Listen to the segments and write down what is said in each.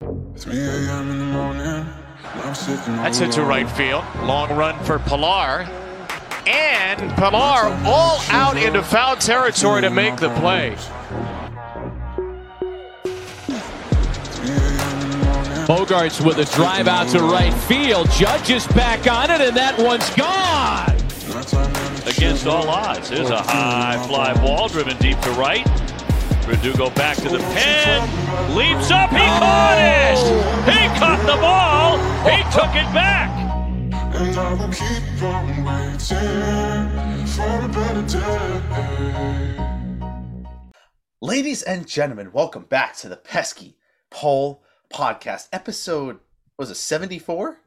3 a.m. in the morning. I'm sitting That's the hit to right field. Long run for Pillar. And Pillar all out into foul territory to make the play. 3 a.m. in the morning. Bogaerts with a drive out to right field. Judge is back on it, and that one's gone. Nighttime in the against all odds. Here's a high fly ball driven deep to right. Verdugo back to the pen. Leaps up. He caught it. He caught the ball. He took it back. And I will keep on waiting for a better day. Ladies and gentlemen, welcome back to the Pesky Pole Podcast, episode was it 74?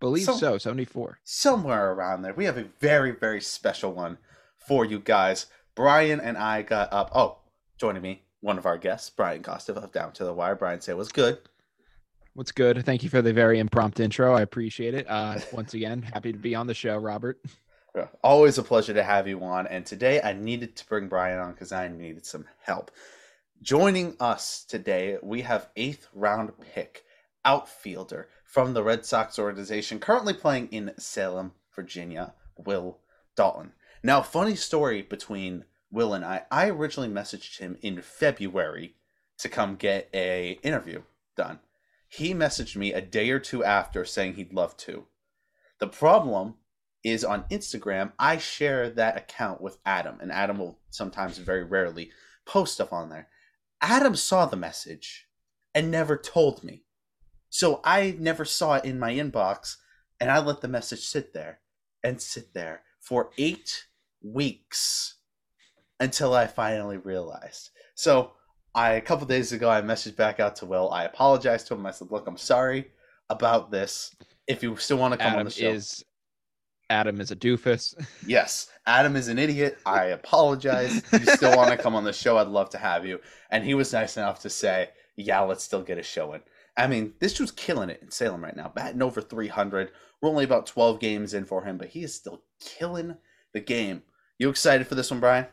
Believe So- so, 74. Somewhere around there. We have a very, very special one for you guys. Brian and I got up. Oh, joining me, one of our guests, Brian Costa of Down to the Wire. Brian say was good. What's good? Thank you for the very impromptu intro. I appreciate it. Uh, once again, happy to be on the show, Robert. Always a pleasure to have you on. And today I needed to bring Brian on because I needed some help. Joining us today, we have eighth round pick outfielder from the Red Sox organization, currently playing in Salem, Virginia, Will Dalton. Now, funny story between Will and I. I originally messaged him in February to come get a interview done. He messaged me a day or two after saying he'd love to. The problem is on Instagram, I share that account with Adam, and Adam will sometimes, very rarely, post stuff on there. Adam saw the message and never told me. So I never saw it in my inbox, and I let the message sit there and sit there for eight weeks until I finally realized. So I a couple days ago I messaged back out to Will. I apologized to him. I said, "Look, I'm sorry about this. If you still want to come on the show, is Adam is a doofus. Yes, Adam is an idiot. I apologize. If you still want to come on the show, I'd love to have you. And he was nice enough to say, yeah, let's still get a show in. I mean, this dude's killing it in Salem right now, batting over 300. We're only about 12 games in for him, but he is still killing the game. You excited for this one, Brian?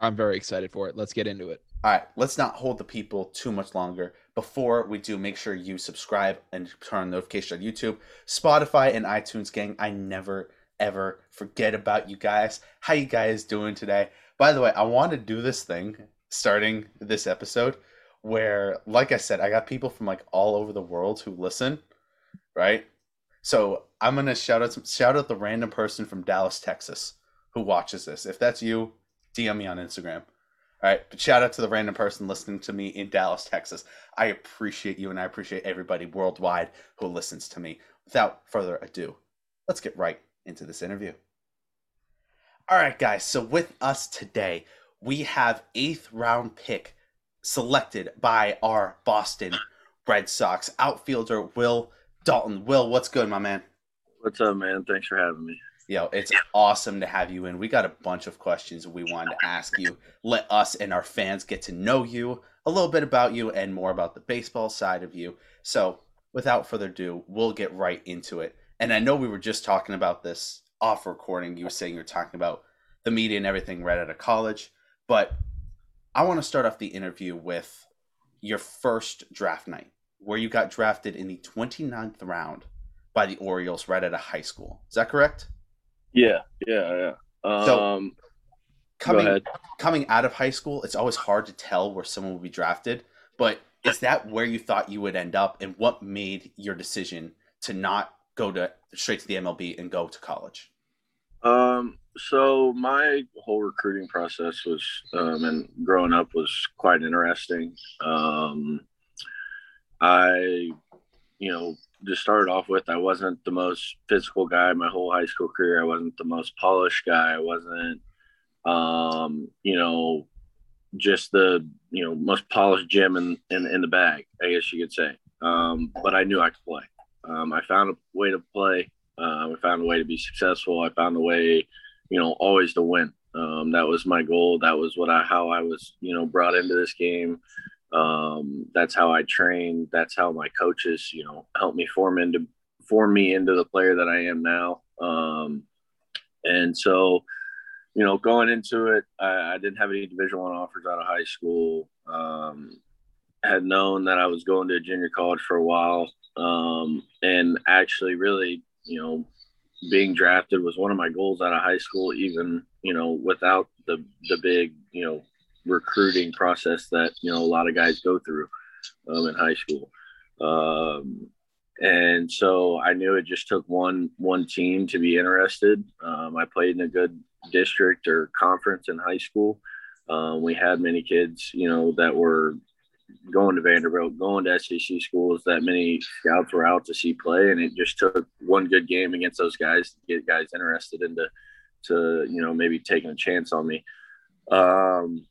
I'm very excited for it. Let's get into it. All right, let's not hold the people too much longer. Before we do, make sure you subscribe and turn on notification on YouTube, Spotify, and iTunes, gang. I never ever forget about you guys. How you guys doing today? By the way, I want to do this thing starting this episode where, like I said, I got people from like all over the world who listen, right? So I'm gonna shout out some, shout out the random person from Dallas, Texas, who watches this. If that's you, DM me on Instagram. All right, but shout out to the random person listening to me in Dallas, Texas. I appreciate you and I appreciate everybody worldwide who listens to me. Without further ado, let's get right into this interview. All right, guys, so with us today, we have eighth round pick selected by our Boston Red Sox outfielder, Will Dalton. Will, what's good, my man? What's up, man? Thanks for having me. Yo, it's awesome to have you in. We got a bunch of questions we wanted to ask you. Let us and our fans get to know you, a little bit about you, and more about the baseball side of you. So, without further ado, we'll get right into it. And I know we were just talking about this off recording. You were saying you were talking about the media and everything right out of college. But I want to start off the interview with your first draft night, where you got drafted in the 29th round by the Orioles right out of high school. Is that correct? Yeah, yeah, yeah. So- Um, coming coming out of high school, it's always hard to tell where someone will be drafted. But is that where you thought you would end up, and what made your decision to not go to straight to the MLB and go to college? um, so my whole recruiting process was, um, and growing up was quite interesting. Um, I, you know, just started off with I wasn't the most physical guy my whole high school career. I wasn't the most polished guy. I wasn't, um, you know, just the you know most polished gem in, in in the bag, I guess you could say. Um, but I knew I could play. Um, I found a way to play. Um, I found a way to be successful. I found a way, you know, always to win. Um, that was my goal. That was what I how I was, you know, brought into this game. Um, that's how I trained. That's how my coaches, you know, helped me form into form me into the player that I am now. Um, and so, you know, going into it, I, I didn't have any Division One offers out of high school. Um, had known that I was going to a junior college for a while, um, and actually, really, you know, being drafted was one of my goals out of high school. Even you know, without the the big you know recruiting process that you know a lot of guys go through um, in high school. Um, and so I knew it just took one one team to be interested. Um, I played in a good district or conference in high school. Um, we had many kids, you know, that were going to Vanderbilt, going to SEC schools. That many scouts were out to see play, and it just took one good game against those guys to get guys interested into, to you know, maybe taking a chance on me. Um,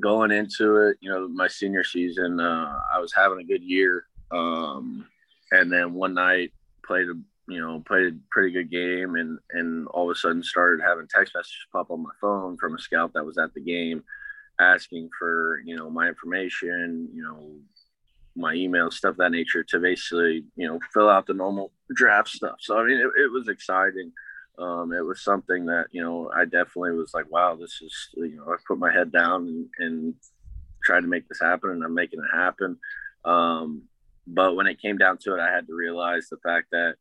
going into it, you know, my senior season, uh, I was having a good year. Um, and then one night played a you know played a pretty good game and and all of a sudden started having text messages pop on my phone from a scout that was at the game asking for you know my information you know my email stuff that nature to basically you know fill out the normal draft stuff so i mean it, it was exciting um, it was something that you know i definitely was like wow this is you know i put my head down and, and tried to make this happen and i'm making it happen um, but when it came down to it, I had to realize the fact that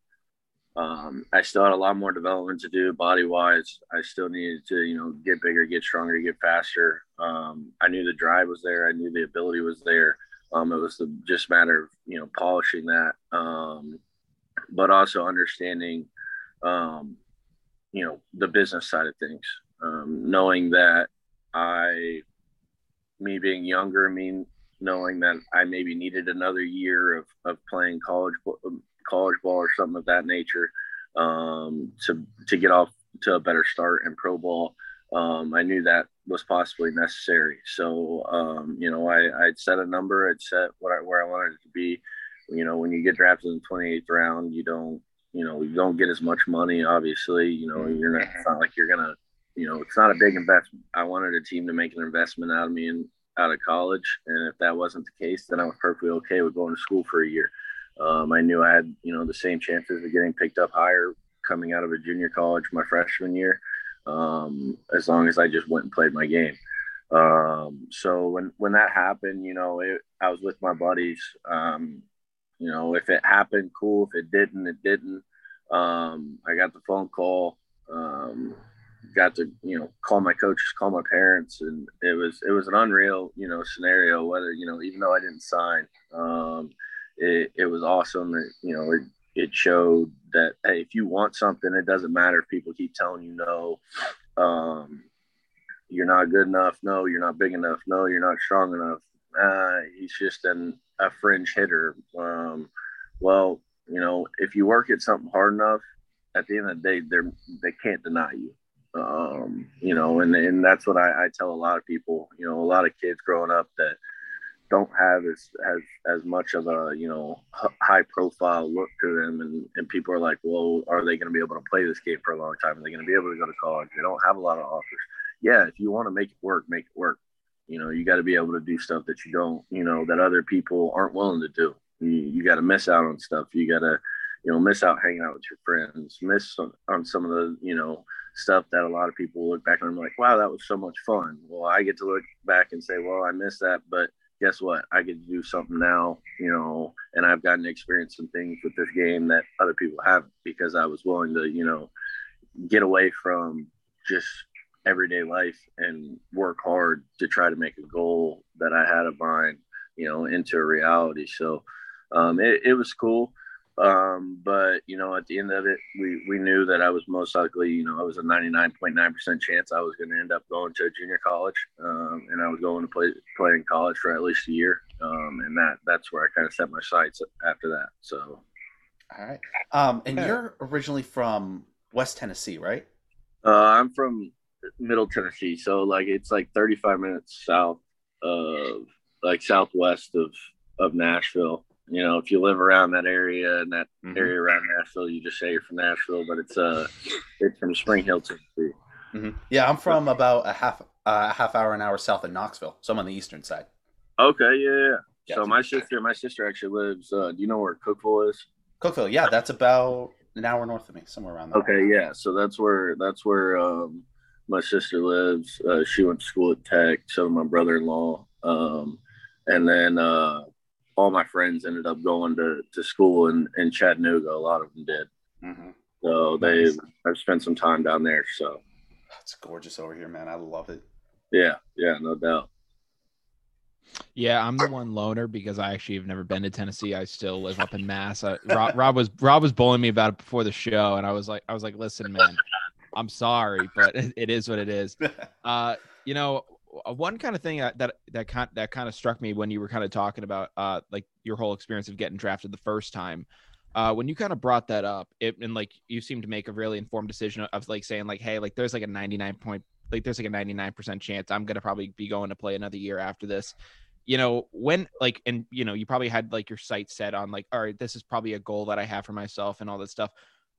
um, I still had a lot more development to do body wise. I still needed to, you know, get bigger, get stronger, get faster. Um, I knew the drive was there. I knew the ability was there. Um, it was the, just matter of, you know, polishing that, um, but also understanding, um, you know, the business side of things, um, knowing that I, me being younger, mean knowing that I maybe needed another year of, of playing college college ball or something of that nature um, to to get off to a better start in pro ball. Um, I knew that was possibly necessary. So um, you know, I I'd set a number. I'd set what I, where I wanted it to be. You know, when you get drafted in the 28th round, you don't you know you don't get as much money. Obviously, you know you're not. It's not like you're gonna. You know, it's not a big investment. I wanted a team to make an investment out of me and out of college. And if that wasn't the case, then I was perfectly okay with going to school for a year. Um, I knew I had, you know, the same chances of getting picked up higher coming out of a junior college my freshman year, um, as long as I just went and played my game. Um, so when when that happened, you know, it, I was with my buddies. Um, you know, if it happened, cool. If it didn't, it didn't. Um, I got the phone call. Um, got to you know call my coaches, call my parents, and it was it was an unreal you know scenario. Whether you know even though I didn't sign, um, it it was awesome. It, you know it it showed that hey, if you want something, it doesn't matter if people keep telling you no. Um, you're not good enough. No, you're not big enough. No, you're not strong enough. Uh, he's just an, a fringe hitter. Um, well, you know, if you work at something hard enough, at the end of the day, they're they can't deny you um, you know, and, and that's what I, I tell a lot of people, you know, a lot of kids growing up that don't have as, as, as much of a, you know, high profile look to them. And, and people are like, well, are they going to be able to play this game for a long time? Are they going to be able to go to college? They don't have a lot of offers. Yeah. If you want to make it work, make it work. You know, you got to be able to do stuff that you don't, you know, that other people aren't willing to do. You, you got to miss out on stuff. You got to, you know, miss out hanging out with your friends, miss on, on some of the, you know, stuff that a lot of people look back and I'm like, wow, that was so much fun. Well, I get to look back and say, well, I missed that, but guess what? I get to do something now, you know, and I've gotten to experience some things with this game that other people haven't because I was willing to, you know, get away from just everyday life and work hard to try to make a goal that I had of mine, you know, into a reality. So um, it, it was cool. Um, but you know, at the end of it, we, we knew that I was most likely, you know, I was a 99.9% chance I was going to end up going to junior college. Um, and I was going to play, play in college for at least a year. Um, and that, that's where I kind of set my sights after that. So. All right. Um, and you're originally from West Tennessee, right? Uh, I'm from middle Tennessee. So like, it's like 35 minutes south of like Southwest of, of Nashville you know, if you live around that area and that mm-hmm. area around Nashville, you just say you're from Nashville, but it's uh, it's from Spring Hill, Tennessee. Mm-hmm. Yeah, I'm from about a half uh, a half hour an hour south of Knoxville, so I'm on the eastern side. Okay, yeah, yeah. So my sister, my sister actually lives. Uh, do you know where Cookeville is? Cookeville, yeah, that's about an hour north of me, somewhere around there. Okay, yeah, so that's where that's where um, my sister lives. Uh, she went to school at Tech. So my brother-in-law. Um, and then uh, all my friends ended up going to, to school in, in Chattanooga. A lot of them did. Mm-hmm. So they, I've spent some time down there. So It's gorgeous over here, man. I love it. yeah, yeah, no doubt. Yeah, I'm the one loner because I actually have never been to Tennessee. I still live up in Mass. I, Rob, Rob was Rob was bullying me about it before the show, and I was like, I was like, listen, man, I'm sorry, but it, is what it is. Uh, you know, one kind of thing that that that kind that kind of struck me when you were kind of talking about uh like your whole experience of getting drafted the first time. Uh, when you kind of brought that up, it and like you seemed to make a really informed decision of like saying like, hey, like there's like a 99 point, like there's like a 99% chance I'm gonna probably be going to play another year after this you know when like and you know you probably had like your sights set on like all right this is probably a goal that i have for myself and all this stuff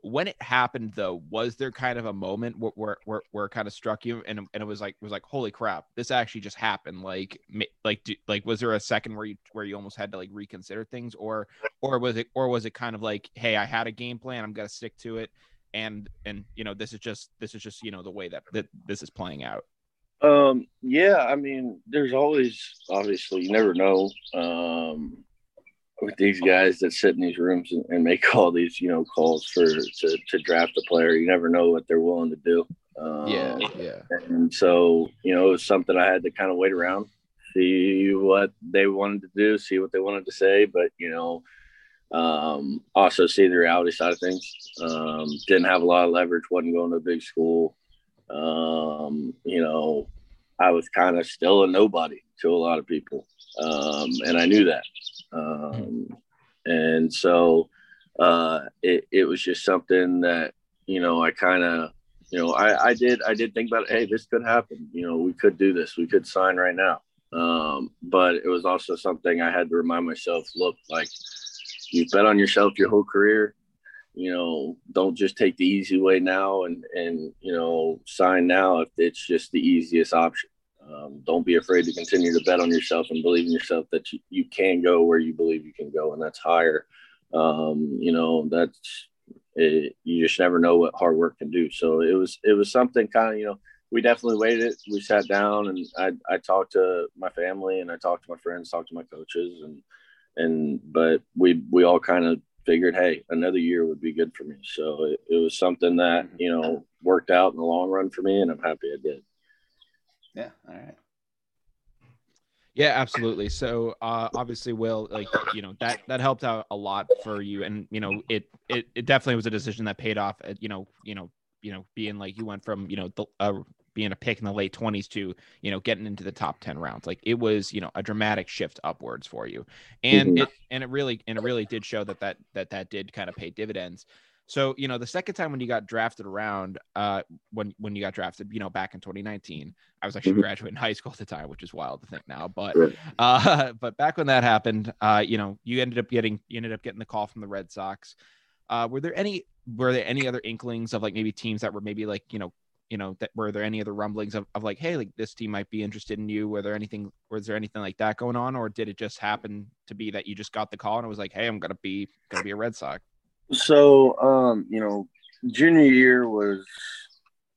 when it happened though was there kind of a moment where where where, where it kind of struck you and, and it was like was like holy crap this actually just happened like like do, like was there a second where you where you almost had to like reconsider things? Or or was it or was it kind of like hey i had a game plan i'm gonna stick to it and and you know this is just this is just you know the way that that this is playing out? Um, yeah, I mean, there's always obviously you never know um, with these guys that sit in these rooms and, and make all these you know calls for to, to draft a player. You never know what they're willing to do. Um, yeah yeah and so you know it was something I had to kind of wait around, see what they wanted to do, see what they wanted to say, but you know. Um, also see the reality side of things. Um, didn't have a lot of leverage, wasn't going to a big school. Um, you know, I was kind of still a nobody to a lot of people. Um, and I knew that. Um, and so uh, it, it was just something that, you know, I kind of, you know, I, I did, I did think about, Hey, this could happen. You know, we could do this. We could sign right now. Um, but it was also something I had to remind myself, look, like you bet on yourself your whole career you know, don't just take the easy way now and and you know sign now if it's just the easiest option. Um, don't be afraid to continue to bet on yourself and believe in yourself that you, you can go where you believe you can go, and that's higher. Um, you know, that's it, you just never know what hard work can do. So it was it was something kind of you know we definitely waited. We sat down and I I talked to my family and I talked to my friends, talked to my coaches and and but we we all kind of figured, hey, another year would be good for me. So it, it, was something that, you know, worked out in the long run for me, and I'm happy I did. Yeah. All right. Yeah, absolutely. So uh, obviously, Will, like you know that that helped out a lot for you, and you know it it, it definitely was a decision that paid off. At, you know, you know, you know, being like you went from you know the, uh, being a pick in the late 20s to you know getting into the top 10 rounds like it was you know a dramatic shift upwards for you and mm-hmm. it and it really and it really did show that that that that did kind of pay dividends so you know the second time when you got drafted around uh when when you got drafted you know back in 2019 i was actually mm-hmm. graduating high school at the time which is wild to think now but uh but back when that happened uh you know you ended up getting you ended up getting the call from the red sox. Uh were there any were there any other inklings of like maybe teams that were maybe like you know you know that were there any other rumblings of, of like hey like this team might be interested in you? Were there anything was there anything like that going on or did it just happen to be that you just got the call and it was like hey i'm gonna be gonna be a red sox so um you know junior year was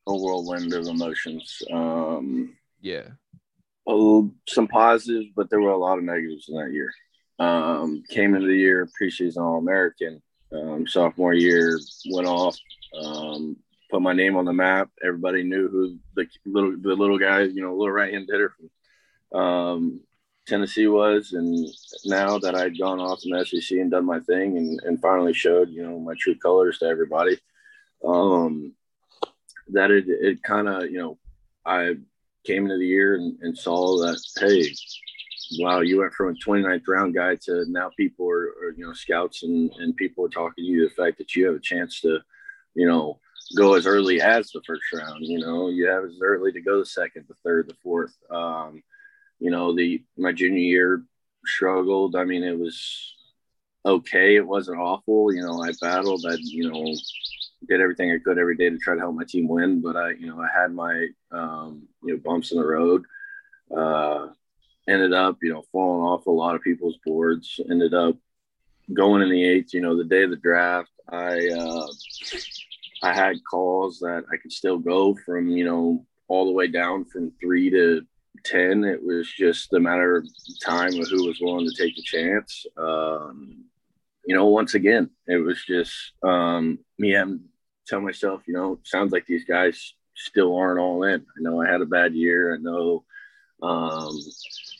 a whirlwind of emotions. Um yeah. oh, some positives but there were a lot of negatives in that year. Um came into the year preseason all american um, sophomore year went off um, put my name on the map. Everybody knew who the little the little guy, you know, little right hand hitter from um, Tennessee was. And now that I'd gone off in the SEC and done my thing and, and finally showed, you know, my true colors to everybody, um, that it, it kind of, you know, I came into the year and, and, saw that, hey, wow, you went from a 29th round guy to now people are, are you know, scouts and, and people are talking to you the fact that you have a chance to, you know, go as early as the first round. You know, you have as early to go the second, the third, the fourth. Um, you know, the my junior year struggled. I mean, it was okay. It wasn't awful. You know, I battled. I you know did everything I could every day to try to help my team win. But I you know I had my um, you know bumps in the road. Uh, ended up you know falling off a lot of people's boards. Ended up going in the eighth. You know, the day of the draft, I. Uh, I had calls that I could still go from, you know, all the way down from three to 10, it was just a matter of time of who was willing to take the chance. Um, you know, once again, it was just um, me having tell myself, you know, sounds like these guys still aren't all in. I know I had a bad year. I know um,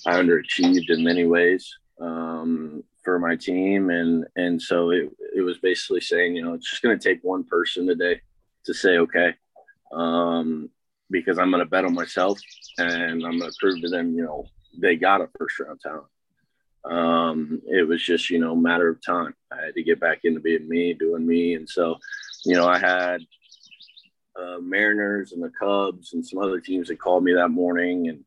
I underachieved in many ways um, for my team, and and so it it was basically saying, you know, it's just going to take one person today to say okay, um, because I'm going to bet on myself, and I'm going to prove to them, you know, they got a first round talent. Um, it was just, you know, matter of time. I had to get back into being me, doing me, and so, you know, I had uh, Mariners and the Cubs and some other teams that called me that morning and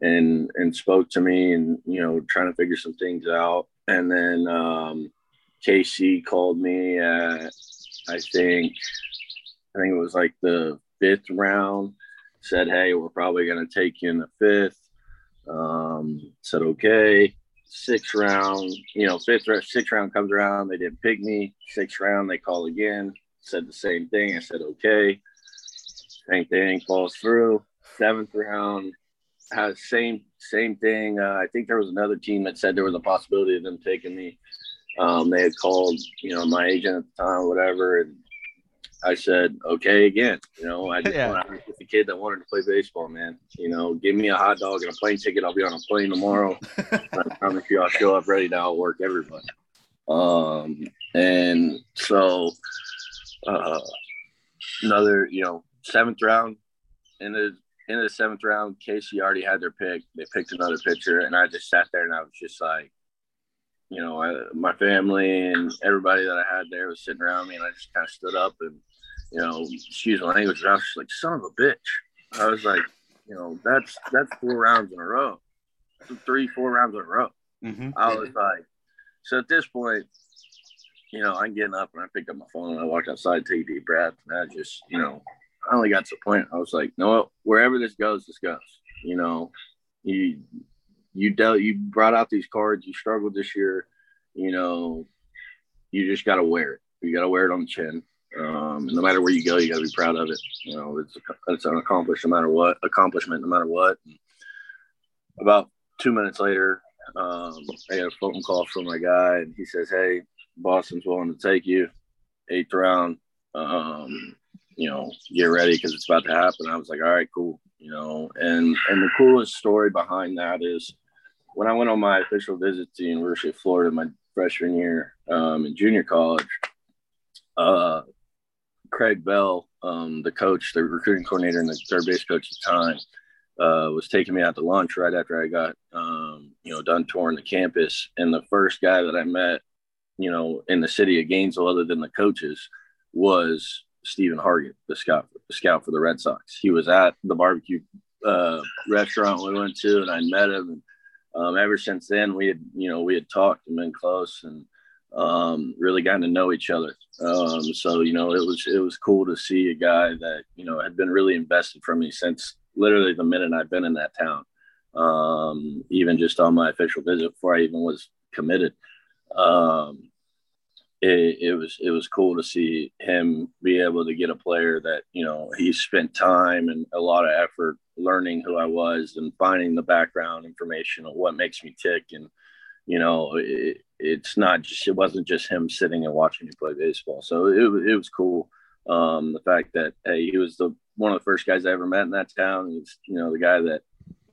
and and spoke to me and you know trying to figure some things out. And then um, KC called me at I think I think it was like the fifth round. Said, "Hey, we're probably going to take you in the fifth. Um, said, "Okay." Sixth round, you know, fifth round, sixth round comes around. They didn't pick me. Sixth round, they call again. Said the same thing. I said, "Okay." Same thing falls through. Seventh round has same same thing. Uh, I think there was another team that said there was a possibility of them taking me. Um, they had called, you know, my agent at the time, whatever, and I said, okay, again. You know, I just Yeah. want to the kid that wanted to play baseball, man. You know, give me a hot dog and a plane ticket. I'll be on a plane tomorrow. I promise you, I'll show up ready to outwork everybody. Um, and so, uh, another, you know, seventh round in the in the seventh round, KC already had their pick. They picked another pitcher, and I just sat there and I was just like, you know, I, my family and everybody that I had there was sitting around me, and I just kind of stood up and, you know, excuse my language, I was just like, son of a bitch. I was like, you know, that's that's four rounds in a row, three, four rounds in a row. Mm-hmm. I was like, so at this point, you know, I'm getting up and I picked up my phone and I walked outside, take a deep breath, and I just, you know, I only got to the point. I was like, no, wherever this goes, this goes. You know, you you dealt, you brought out these cards. You struggled this year. You know, you just got to wear it. You got to wear it on the chin. Um, no matter where you go, you got to be proud of it. You know, it's it's an accomplished no matter what accomplishment, no matter what. And about two minutes later, um, I got a phone call from my guy, and he says, "Hey, Boston's willing to take you, eighth round. Um, you know, get ready because it's about to happen." I was like, "All right, cool." You know, and and the coolest story behind that is when I went on my official visit to the University of Florida my freshman year um, in junior college. Uh, Craig Bell, um, the coach, the recruiting coordinator, and the third base coach at the time, uh, was taking me out to lunch right after I got, um, you know, done touring the campus. And the first guy that I met, you know, in the city of Gainesville, other than the coaches, was Stephen Hargett, the scout, the scout for the Red Sox. He was at the barbecue uh, restaurant we went to, and I met him. And um, ever since then, we had, you know, we had talked and been close, and um, really gotten to know each other. Um, so you know, it was it was cool to see a guy that you know had been really invested for me since literally the minute I've been in that town. Um, even just on my official visit before I even was committed. Um, it, it was it was cool to see him be able to get a player that you know he spent time and a lot of effort learning who I was and finding the background information of what makes me tick and you know it's not just it wasn't just him sitting and watching me play baseball so it, it was cool um, the fact that hey he was the one of the first guys I ever met in that town he's you know the guy that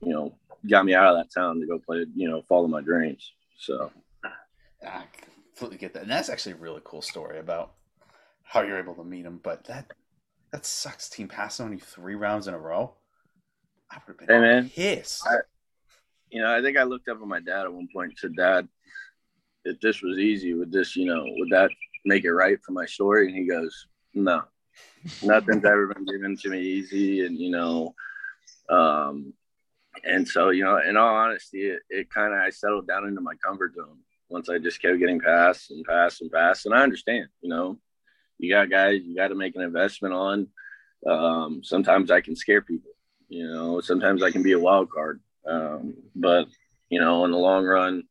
you know got me out of that town to go play you know follow my dreams so I completely get that, and that's actually a really cool story about how you're able to meet him. But that that sucks. Team passing on you three rounds in a row. I would have been Hey, man. pissed. I- you know, I think I looked up at my dad at one point and said, Dad, if this was easy, would this, you know, would that make it right for my story? And he goes, No, nothing's ever been given to me easy. And, you know, um, and so, you know, in all honesty, it, it kind of, I settled down into my comfort zone once I just kept getting passed and passed and passed. And I understand, you know, you got guys you got to make an investment on. Um, sometimes I can scare people, you know, sometimes I can be a wild card. Um, but you know, in the long run,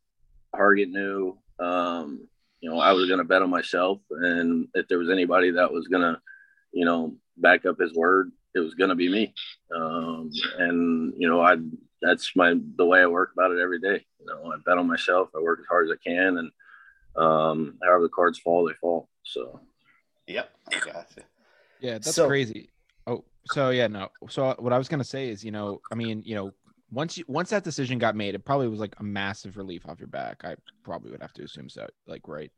Hargett knew, um, you know, I was going to bet on myself, and if there was anybody that was going to, you know, back up his word, it was going to be me. Um, and you know, I that's my the way I work about it every day. You know, I bet on myself. I work as hard as I can, and um, however the cards fall, they fall. So, yep, I gotcha. Yeah, that's So- crazy. Oh, so yeah, no. So what I was gonna say is, you know, I mean, you know, once you once that decision got made, it probably was like a massive relief off your back. I probably would have to assume so. Like, right?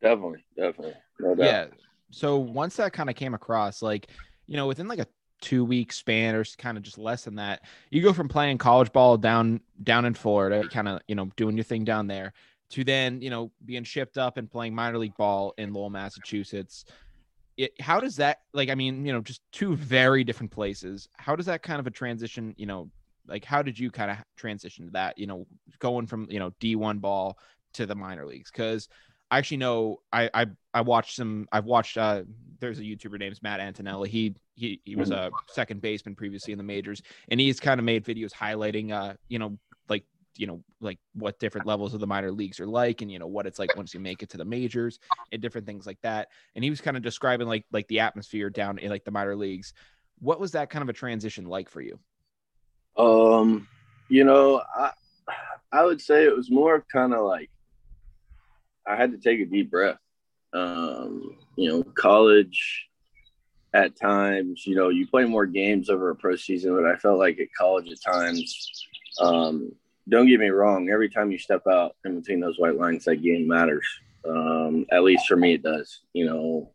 definitely, definitely, no doubt. Yeah. So once that kind of came across, like, you know, within like a two week span or kind of just less than that, you go from playing college ball down down in Florida, kind of, you know, doing your thing down there, to then, you know, being shipped up and playing minor league ball in Lowell, Massachusetts. It, how does that like i mean you know just two very different places how does that kind of a transition you know like how did you kind of transition to that you know going from you know d1 ball to the minor leagues? Because i actually know i i i watched some i've watched uh there's a youtuber named matt antonelli he he he was a second baseman previously in the majors and he's kind of made videos highlighting uh you know like you know like what different levels of the minor leagues are like and you know what it's like once you make it to the majors and different things like that. And he was kind of describing like like the atmosphere down in like the minor leagues. What was that kind of a transition like for you Um, you know, I I would say it was more of kind of like I had to take a deep breath. Um, you know, college at times, you know, you play more games over a pro season, but I felt like at college at times, um, don't get me wrong, every time you step out in between those white lines, that game matters. Um, at least for me, it does. You know,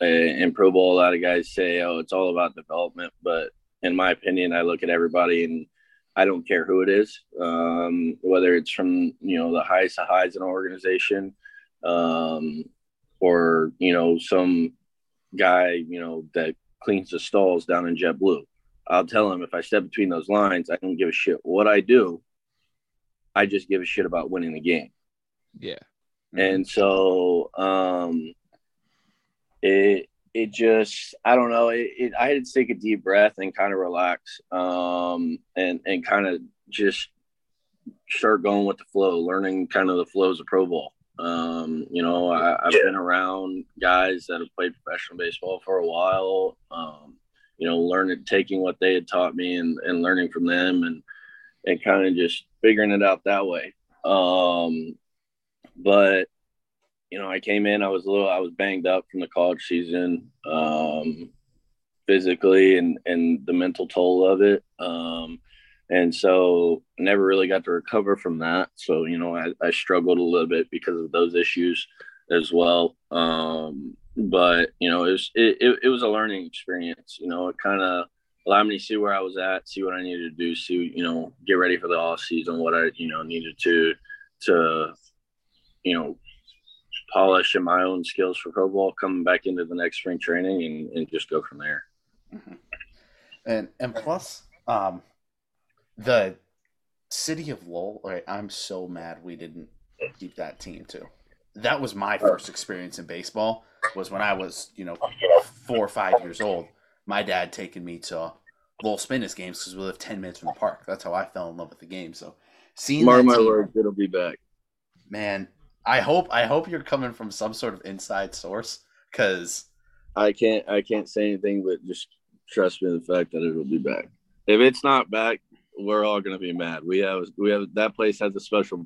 in pro ball, a lot of guys say, "Oh, it's all about development," but in my opinion, I look at everybody and I don't care who it is, um, whether it's from you know the highest of highs in an organization, um, or you know some guy you know that cleans the stalls down in JetBlue. I'll tell him if I step between those lines, I don't give a shit what I do. I just give a shit about winning the game. yeah And so um it it just I don't know, it, it I had to take a deep breath and kind of relax um and and kind of just start going with the flow, learning kind of the flows of pro ball. Um, you know, I, I've been around guys that have played professional baseball for a while. Um, you know, learning, taking what they had taught me and, and learning from them and, and kind of just figuring it out that way. Um, but you know, I came in, I was a little, I was banged up from the college season, um, physically and, and the mental toll of it. Um, and so never really got to recover from that. So, you know, I, I struggled a little bit because of those issues as well. Um, but you know, it was, it, it, it was a learning experience, you know, it kind of allowed me to see where I was at, see what I needed to do, see, you know, get ready for the off season, what I, you know, needed to, to, you know, polish in my own skills for pro ball coming back into the next spring training and, and just go from there. and and plus um the city of lowell right i'm so mad we didn't keep that team too that was my first experience in baseball was when i was you know four or five years old my dad taking me to lowell spinners games because we live 10 minutes from the park that's how i fell in love with the game so seeing Mark my team, words, it'll be back. man i hope i hope you're coming from some sort of inside source because I can't I can't say anything but just trust me in the fact that it'll be back. If it's not back, we're all gonna be mad. We have we have that place has a special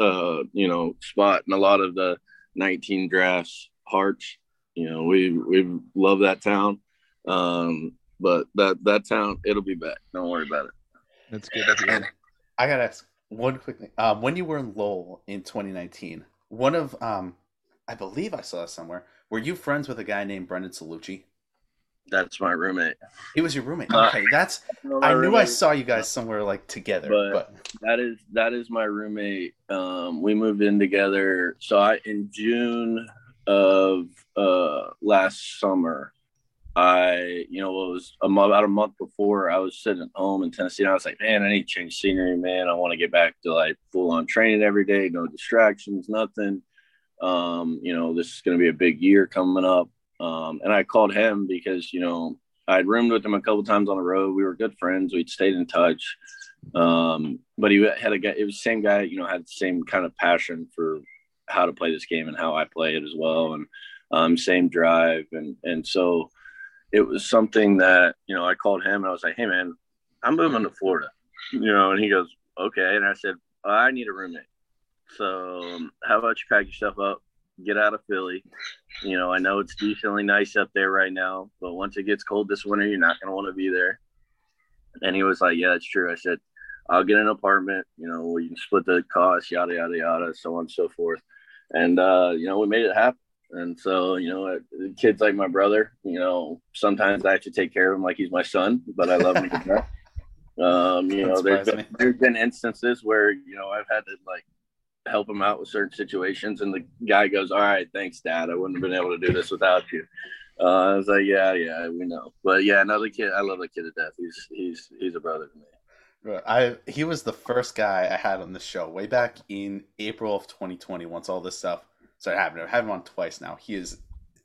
uh you know spot in a lot of the 19 drafts hearts. You know we we love that town, um, but that that town it'll be back. Don't worry about it. that's good to hear. And I gotta ask one quick thing. Um, when you were in Lowell in 2019, one of um, I believe I saw this somewhere. Were you friends with a guy named Brendan Cellucci? That's my roommate. He was your roommate. Uh, Okay, that's. My I knew I saw you guys somewhere like together, But- but, that is that is my roommate. Um, we moved in together. So I in June of uh, last summer, I you know it was about a month before I was sitting at home in Tennessee. And I was like, man, I need to change scenery, man. I want to get back to like full on training every day, no distractions, nothing. Um, you know, this is going to be a big year coming up. Um, and I called him because you know I'd roomed with him a couple times on the road. We were good friends. We'd stayed in touch. Um, but he had a guy, it was the same guy, you know, had the same kind of passion for how to play this game and how I play it as well. And, um, same drive. And, and so it was something that, you know, I called him and I was like, Hey man, I'm moving to Florida. you know, and he goes, okay. And I said, I need a roommate. So um, how about you pack yourself up, get out of Philly? You know, I know it's decently nice up there right now, but once it gets cold this winter, you're not going to want to be there. And he was like, yeah, that's true. I said, I'll get an apartment. You know, we can split the cost, yada yada yada, so on and so forth. And uh, you know, we made it happen. And so, you know, kids like my brother, you know, sometimes I have to take care of him like he's my son, but I love him to death. Um, you know, there's been, there's been instances where, you know, I've had to like help him out with certain situations and the guy goes, All right, thanks, Dad. I wouldn't have been able to do this without you. Uh, I was like, Yeah, yeah, we know. But yeah, another kid I love the kid to death. He's he's he's a brother to me. I he was the first guy I had on the show way back in April of 2020. Once all this stuff started happening, I've had him on twice now. He is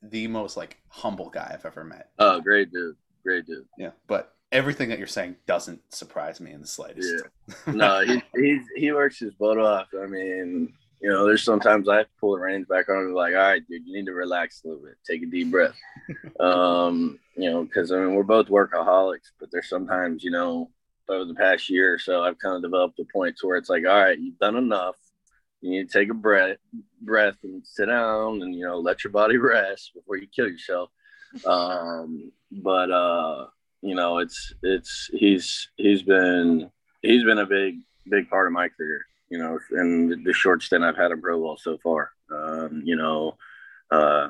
the most like humble guy I've ever met. Oh, great dude, great dude. Yeah, but everything that you're saying doesn't surprise me in the slightest. Yeah. no, he he he works his butt off. I mean, you know, there's sometimes I have to pull the reins back on and be like, all right, dude, you need to relax a little bit, take a deep breath. um, you know, because I mean, we're both workaholics, but there's sometimes, you know, over the past year or so, I've kind of developed a point to where it's like, all right, you've done enough. You need to take a breath, breath, and sit down, and you know, let your body rest before you kill yourself. Um, but uh, you know, it's it's he's he's been he's been a big big part of my career. You know, and the short stint I've had pro ball so far. Um, you know, uh,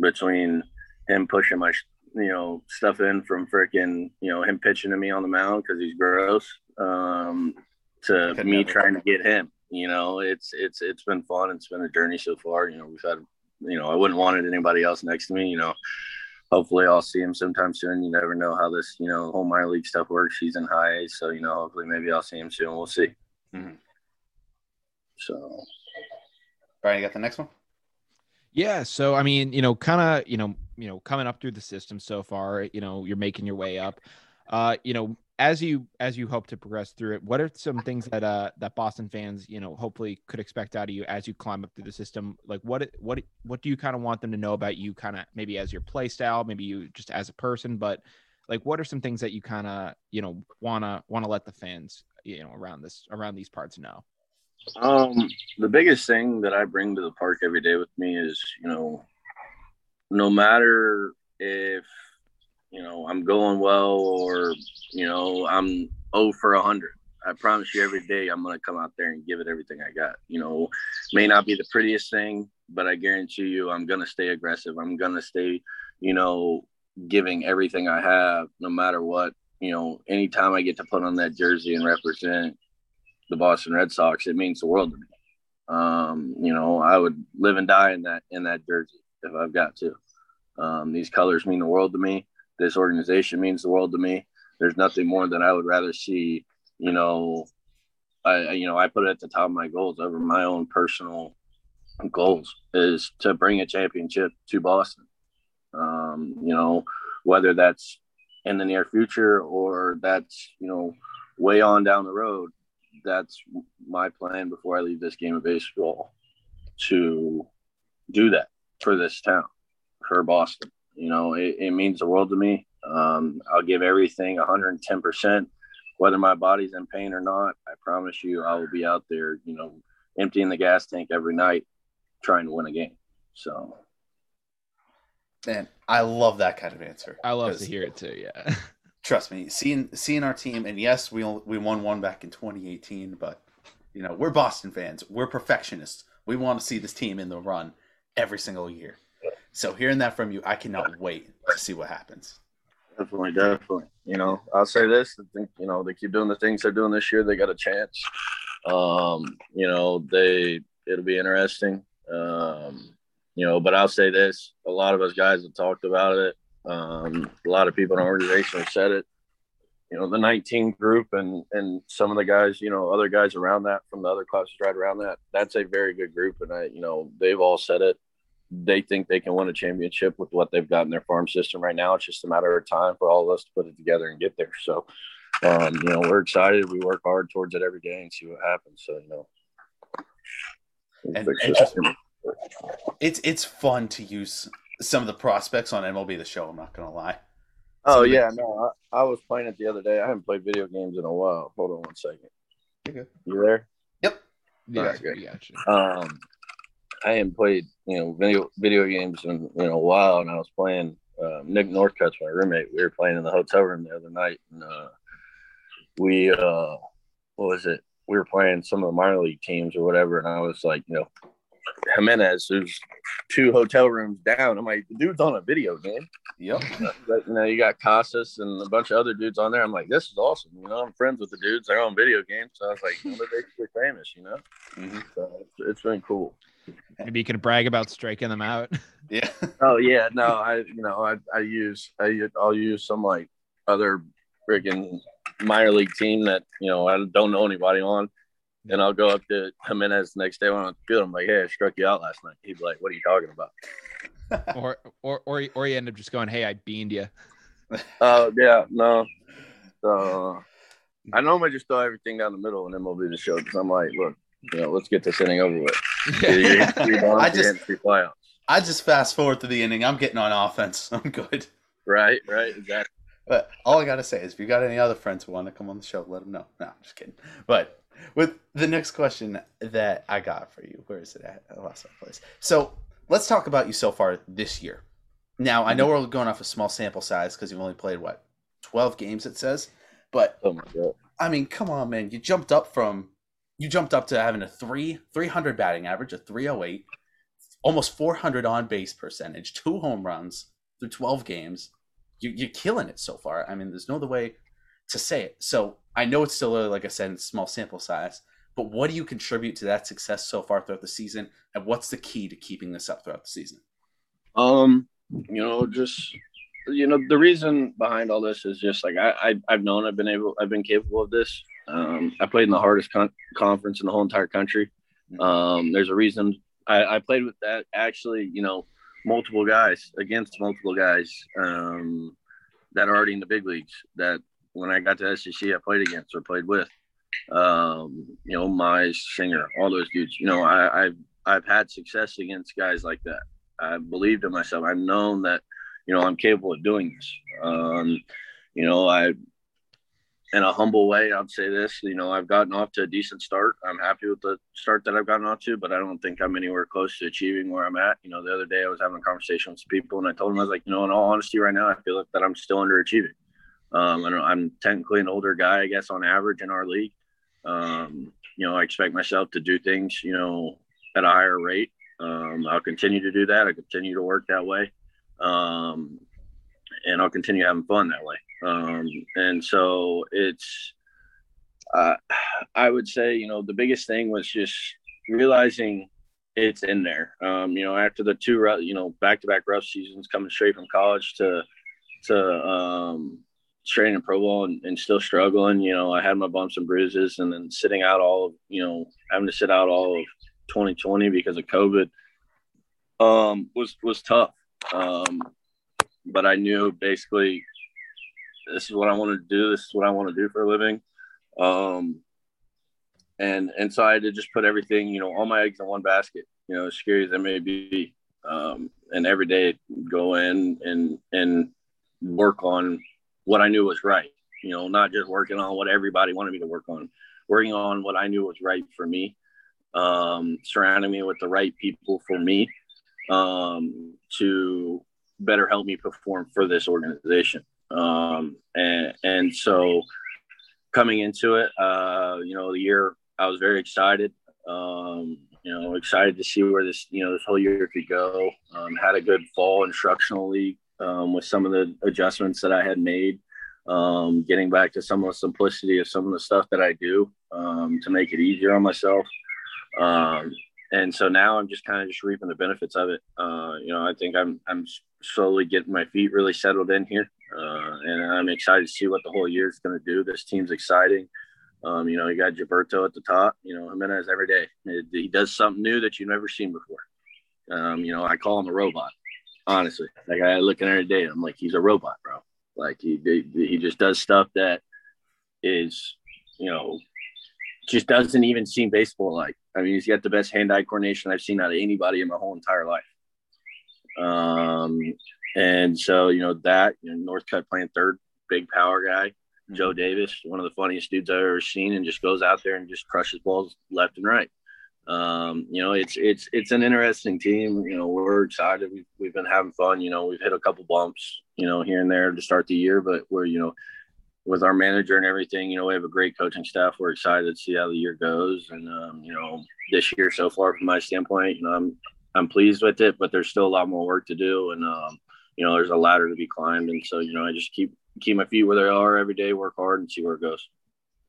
between him pushing my you know stuff in from freaking you know him pitching to me on the mound because he's gross um, to me trying to get him. You know, it's it's it's been fun. It's been a journey so far. You know, we've had you know I wouldn't want it anybody else next to me. You know, hopefully I'll see him sometime soon. You never know how this, you know, whole minor league stuff works. He's in high A, so you know, hopefully maybe I'll see him soon. We'll see. Mm-hmm. So, Brian, you got the next one? Yeah. So I mean, you know, kind of, you know, you know, coming up through the system so far, you know, you're making your way up. Uh, you know, as you as you hope to progress through it, what are some things that uh that Boston fans, you know, hopefully could expect out of you as you climb up through the system? Like what what what do you kind of want them to know about you kind of maybe as your play style, maybe you just as a person, but like what are some things that you kind of, you know, want to want to let the fans, you know, around this around these parts know? Um the biggest thing that I bring to the park every day with me is, you know, no matter if you know, I'm going well or, you know, I'm 0 for 100. I promise you every day I'm going to come out there and give it everything I got. You know, may not be the prettiest thing, but I guarantee you I'm going to stay aggressive. I'm going to stay, you know, giving everything I have no matter what. You know, anytime I get to put on that jersey and represent the Boston Red Sox, it means the world to me. Um, you know, I would live and die in that in that jersey if I've got to. Um, these colors mean the world to me this organization means the world to me. There's nothing more than I would rather see. You know, I you know I put it at the top of my goals over my own personal goals is to bring a championship to Boston. Um, you know, whether that's in the near future or that's you know way on down the road. That's my plan before I leave this game of baseball to do that for this town, for Boston. You know, it, it means the world to me. Um, I'll give everything 110%, whether my body's in pain or not. I promise you, I will be out there, you know, emptying the gas tank every night, trying to win a game. So, man, I love that kind of answer. I love to hear it too. Yeah. Trust me, seeing seeing our team, and yes, we we won one back in 2018, but you know we're Boston fans. We're perfectionists. We want to see this team in the run every single year. So hearing that from you, I cannot wait to see what happens. Definitely, definitely. You know, I'll say this: I think you know they keep doing the things they're doing this year. They got a chance. Um, you know, they it'll be interesting. Um, you know, but I'll say this: a lot of us guys have talked about it. Um, a lot of people in our organization have said it. You know, the 19 group and and some of the guys, you know, other guys around that from the other classes right around that. That's a very good group, and I, you know, they've all said it they think they can win a championship with what they've got in their farm system right now. It's just a matter of time for all of us to put it together and get there. So, um, you know, we're excited. We work hard towards it every day and see what happens. So, you know, and, and it's it's fun to use some of the prospects on MLB the Show. I'm not gonna lie. Oh yeah, no, I, I was playing it the other day. I haven't played video games in a while. Hold on one second. You're. You there? Yep. Yeah, got you. Um, I hadn't played you know video video games in, in a while, and I was playing. Uh, Nick Northcut's my roommate. We were playing in the hotel room the other night, and uh, we uh, what was it? We were playing some of the minor league teams or whatever, and I was like, you know, Jimenez, who's two hotel rooms down. I'm like, the dude's on a video game. Yep. But, you know, you got Casas and a bunch of other dudes on there. I'm like, this is awesome. You know, I'm friends with the dudes. They're on video games. So I was like, you they're basically famous, you know? Mhm. So it's, it's been cool. Maybe you can brag about striking them out. Yeah. Oh, yeah. No, I, you know, I, I use, I, u- I'll use some like other friggin' minor league team that, you know, I don't know anybody on. And I'll go up to Jimenez the next day when I'm on the field. I'm like, hey, I struck you out last night. He'd be like, what are you talking about? or or or or you end up just going, "Hey, I beaned you." Oh yeah, no. So I normally just throw everything down the middle and MLB the show because I'm like, look, you know, let's get this inning over with. Three- three I just- getting three flyouts. I just fast forward to the inning. I'm getting on offense. I'm good. Right, right, exactly. But all I gotta say is, if you got any other friends who want to come on the show, let them know. No, I'm just kidding. But with the next question that I got for you, where is it at? I lost my place. So let's talk about you so far this year. Now I know mm-hmm. we're going off a small sample size because you've only played what 12 games. It says, but Oh my god. I mean, come on, man. You jumped up from you jumped up to having a three 300 batting average, a 308, almost 400 on base percentage, two home runs through 12 games. You, you're killing it so far. I mean, there's no other way to say it. So I know it's still, a, like I said, small sample size. But what do you contribute to that success so far throughout the season, and what's the key to keeping this up throughout the season? Um, you know, just you know, the reason behind all this is just like I, I I've known I've been able I've been capable of this. Um, I played in the hardest con- conference in the whole entire country. Um, there's a reason I, I played with that actually, you know, multiple guys against multiple guys um, that are already in the big leagues. That when I got to SEC, I played against or played with. Um, you know, my singer, all those dudes. You know, I, I've I've had success against guys like that. I believed in myself. I've known that, you know, I'm capable of doing this. Um, you know, I, in a humble way, I'd say this. You know, I've gotten off to a decent start. I'm happy with the start that I've gotten off to, but I don't think I'm anywhere close to achieving where I'm at. You know, the other day I was having a conversation with some people, and I told them I was like, you know, in all honesty, right now I feel like that I'm still underachieving. Um, and I'm technically an older guy, I guess, on average in our league. Um, you know, I expect myself to do things, you know, at a higher rate. Um, I'll continue to do that. I continue to work that way. Um, and I'll continue having fun that way. Um, and so it's, uh, I would say, you know, the biggest thing was just realizing it's in there. Um, you know, after the two, you know, back to back rough seasons coming straight from college to, to, um, straight pro ball and, and still struggling, you know, I had my bumps and bruises and then sitting out all of, you know, having to sit out all of 2020 because of COVID, um, was, was tough. Um, but I knew basically this is what I want to do. This is what I want to do for a living. Um, and, and so I had to just put everything, you know, all my eggs in one basket, you know, as scary as it may be. Um, and every day go in and, and work on what I knew was right, you know, not just working on what everybody wanted me to work on, working on what I knew was right for me, um, surrounding me with the right people for me um, to better help me perform for this organization. Um, and, and so coming into it, uh, you know, the year I was very excited. Um, you know, excited to see where this, you know, this whole year could go. Um, had a good fall instructionally um, with some of the adjustments that I had made. Um, getting back to some of the simplicity of some of the stuff that I do um, to make it easier on myself. Um, and so now I'm just kind of just reaping the benefits of it. Uh, you know, I think I'm I'm slowly getting my feet really settled in here, uh, and I'm excited to see what the whole year is going to do. This team's exciting. Um, you know, you got Gilberto at the top. You know, Jimenez every day. It- he does something new that you've never seen before. Um, you know, I call him a robot. Honestly, like I look at every day, I'm like, he's a robot, bro. Like he he he just does stuff that is, you know, just doesn't even seem baseball like. I mean, he's got the best hand-eye coordination I've seen out of anybody in my whole entire life. Um, and so you know that you know Northcut playing third, big power guy. Joe Davis, one of the funniest dudes I've ever seen, and just goes out there and just crushes balls left and right. Um, you know, it's it's it's an interesting team. You know, we're excited. We've we've been having fun. You know, we've hit a couple bumps, you know, here and there to start the year, but we're you know, with our manager and everything, you know, we have a great coaching staff. We're excited to see how the year goes, and um, you know, this year so far, from my standpoint, you know, I'm I'm pleased with it, but there's still a lot more work to do, and um, you know, there's a ladder to be climbed, and so you know, I just keep keep my feet where they are every day, work hard, and see where it goes.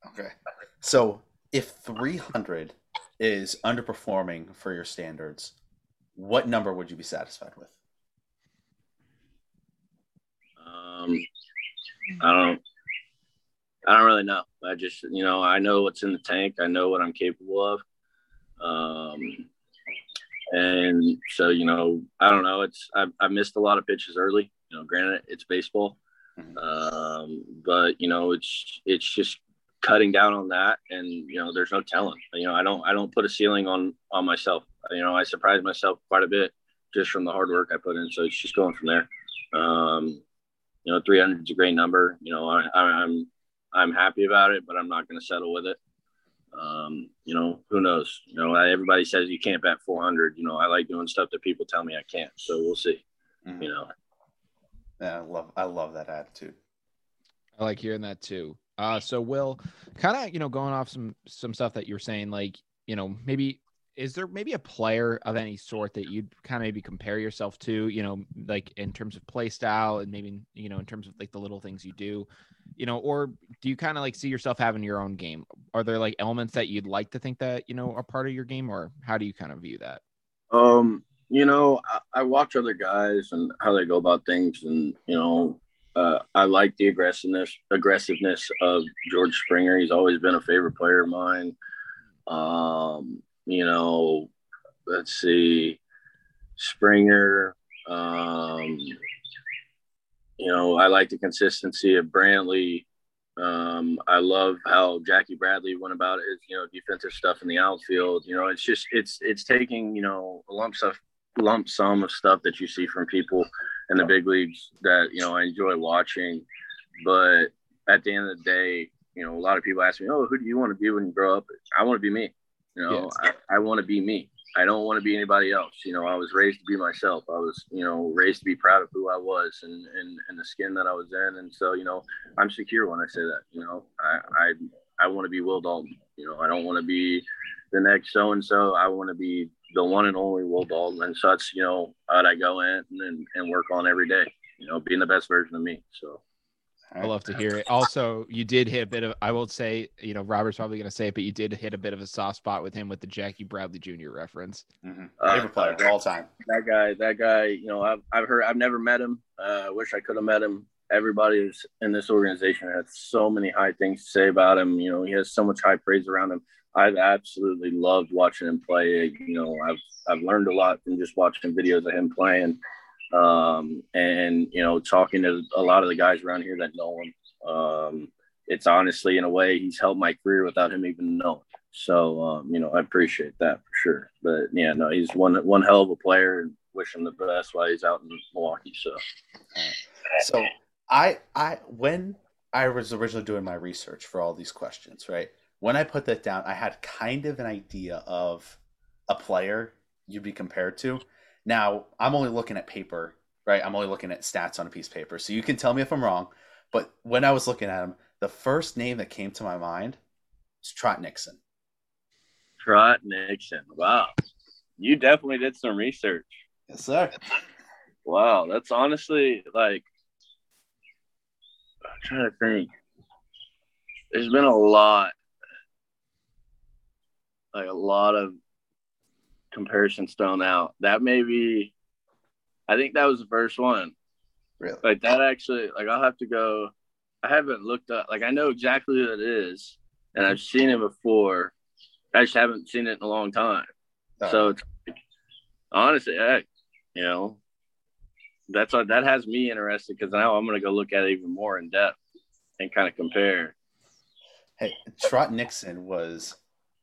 Okay. So if 300 is underperforming for your standards, what number would you be satisfied with? Um, I don't. I don't really know. I just, you know, I know what's in the tank. I know what I'm capable of. Um, and so, you know, I don't know. It's I, I missed a lot of pitches early. You know, granted, it's baseball, um, but you know, it's it's just cutting down on that, and you know, there's no telling. You know, I don't I don't put a ceiling on on myself. You know, I surprise myself quite a bit just from the hard work I put in. So it's just going from there. Um, you know, 300 is a great number. You know, I, I'm I'm happy about it, but I'm not going to settle with it. Um, you know, who knows? You know, everybody says you can't bat 400. You know, I like doing stuff that people tell me I can't. So we'll see. Mhm. You know, Yeah, I love I love that attitude. I like hearing that too. Uh, so Will, kind of, you know, going off some some stuff that you're saying, like, you know, maybe is there maybe a player of any sort that you'd kind of maybe compare yourself to, you know, like in terms of play style and maybe, you know, in terms of like the little things you do, you know, or do you kind of like see yourself having your own game? Are there like elements that you'd like to think that, you know, are part of your game or how do you kind of view that? Um, you know, I, I watch other guys and how they go about things, and you know, uh, I like the aggressiveness aggressiveness of George Springer. He's always been a favorite player of mine. Um, you know, let's see, Springer. Um, you know, I like the consistency of Brantley. Um, I love how Jackie Bradley went about his, you know, defensive stuff in the outfield. You know, it's just it's it's taking you know a lump stuff lump sum of stuff that you see from people in the big leagues that you know I enjoy watching. But at the end of the day, you know, a lot of people ask me, "Oh, who do you want to be when you grow up?" I want to be me. You know, Yes. I, I want to be me. I don't want to be anybody else. You know, I was raised to be myself. I was, you know, raised to be proud of who I was and and, and the skin that I was in. And so, you know, I'm secure when I say that. You know, I I, I want to be Will Dalton. You know, I don't want to be the next so and so. I want to be the one and only Will Dalton. And so that's, you know, what I go in and, and work on every day. You know, being the best version of me. So I love to hear it. Also, you did hit a bit of, I won't say, you know, Robert's probably going to say it, but you did hit a bit of a soft spot with him with the Jackie Bradley Jr. reference. Mhm. Uh, Favorite player of all time. that guy, that guy, you know, I've, I've heard, I've never met him. Uh, I wish I could have met him. Everybody is in this organization has so many high things to say about him. You know, he has so much high praise around him. I've absolutely loved watching him play. You know, I've, I've learned a lot from just watching videos of him playing. Um, and, you know, talking to a lot of the guys around here that know him. Um, it's honestly, in a way, he's helped my career without him even knowing. So, um, you know, I appreciate that for sure. But yeah, no, he's one one hell of a player, and wish him the best while he's out in Milwaukee. So, So I I when I was originally doing my research for all these questions, right? When I put that down, I had kind of an idea of a player you'd be compared to. Now, I'm only looking at paper, right? I'm only looking at stats on a piece of paper. So you can tell me if I'm wrong, but when I was looking at him, the first name that came to my mind was Trot Nixon. Trot Nixon. Wow, you definitely did some research. Yes, sir. Wow, that's honestly like I'm trying to think. There's been a lot, like a lot of comparisons thrown out. That may be, I think that was the first one. Really? Like that actually, like I'll have to go. I haven't looked up. Like I know exactly who it is, and I've seen it before. I just haven't seen it in a long time. So it's honestly, heck, you know, that's what that has me interested because now I'm gonna go look at it even more in depth and kind of compare. Hey, Trot Nixon was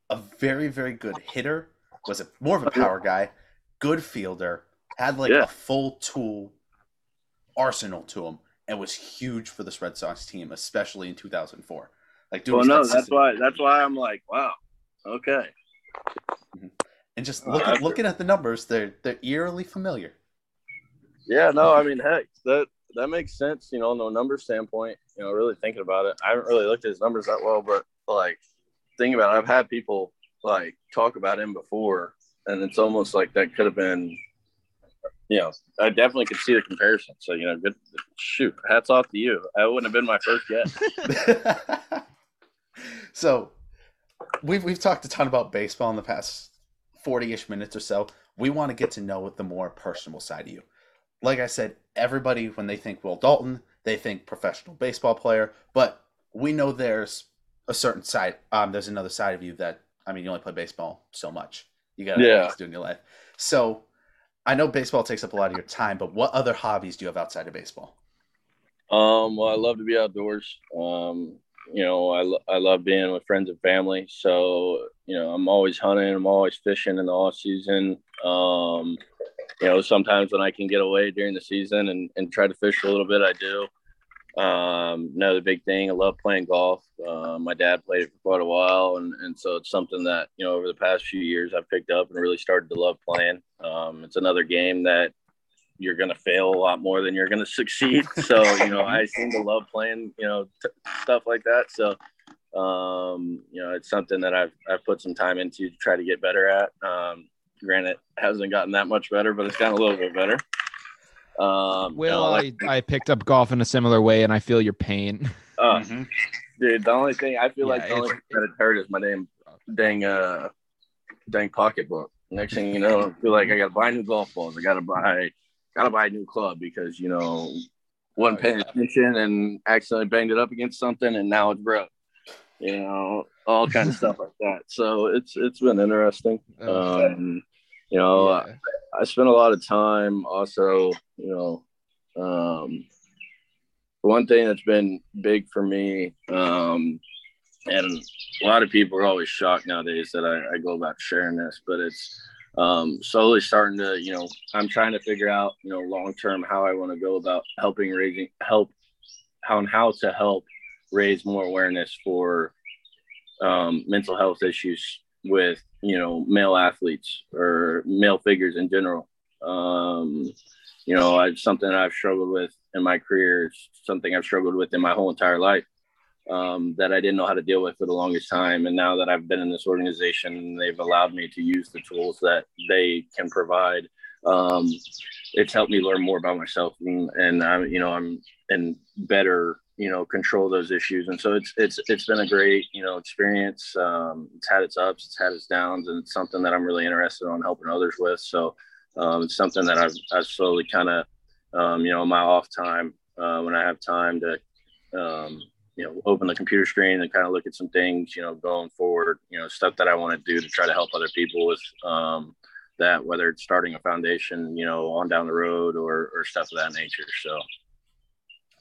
a very, very good hitter. Was a more of a oh, power guy, good fielder, had like Yeah. a full tool arsenal to him and was huge for this Red Sox team, especially in 2004. Like, dude, well, no, that's why that's why I'm like, wow, okay. Mm-hmm. And just looking looking at the numbers, they're they're eerily familiar. Yeah, no, I mean, heck, that that makes sense. You know, on the number standpoint. You know, really thinking about it, I haven't really looked at his numbers that well, but like thinking about it, I've had people like talk about him before, and it's almost like that could have been. You know, I definitely could see the comparison. So you know, good shoot. Hats off to you. That wouldn't have been my first guess. so we've we've talked a ton about baseball in the past 40-ish minutes or so. We want to get to know the more personal side of you. Like I said, everybody when they think Will Dalton, they think professional baseball player, but we know there's a certain side um there's another side of you that I mean you only play baseball so much. You got Yeah. to do in your life. So I know baseball takes up a lot of your time, but what other hobbies do you have outside of baseball? Um, well, I love to be outdoors. Um, you know, I, lo- I love being with friends and family. So, you know, I'm always hunting. I'm always fishing in the off season. Um, you know, sometimes when I can get away during the season and, and try to fish a little bit, I do. Um, another big thing, I love playing golf. Uh, my dad played it for quite a while. And, and so it's something that, you know, over the past few years I've picked up and really started to love playing. Um, it's another game that you're going to fail a lot more than you're going to succeed. So, you know, I seem to love playing, you know, t- stuff like that. So, um, you know, it's something that I've, I've put some time into to try to get better at. Um, granted, hasn't gotten that much better, but it's gotten a little bit better. Um, you Will, know, like- I, I picked up golf in a similar way, and I feel your pain. uh, dude, the only thing I feel Yeah, like the only thing that hurt is my damn dang, uh, dang pocketbook. Next thing you know, I feel like I got to buy new golf balls. I got to buy, got to buy a new club because, you know, wasn't paying attention and accidentally banged it up against something and now it's broke. You know, all kind of stuff like that. So it's it's been interesting. Oh, Um, you know, yeah. I spent a lot of time also, you know, um, one thing that's been big for me, um, and a lot of people are always shocked nowadays that I, I go about sharing this, but it's um, slowly starting to, you know, I'm trying to figure out, you know, long term how I want to go about helping raising help, how and how to help raise more awareness for um, mental health issues with you know male athletes or male figures in general. Um, you know, it's something I've struggled with in my career. It's something I've struggled with in my whole entire life um, that I didn't know how to deal with for the longest time. And now that I've been in this organization, they've allowed me to use the tools that they can provide. Um, it's helped me learn more about myself, and, and I'm, you know, I'm in better, you know, control those issues. And so it's it's it's been a great, you know, experience. Um, it's had its ups, it's had its downs, and it's something that I'm really interested in helping others with. So um, it's something that I've I've slowly kind of, um, you know, my off time uh, when I have time to, um, you know, open the computer screen and kind of look at some things, you know, going forward, you know, stuff that I want to do to try to help other people with um, that, whether it's starting a foundation, you know, on down the road or, or stuff of that nature. So,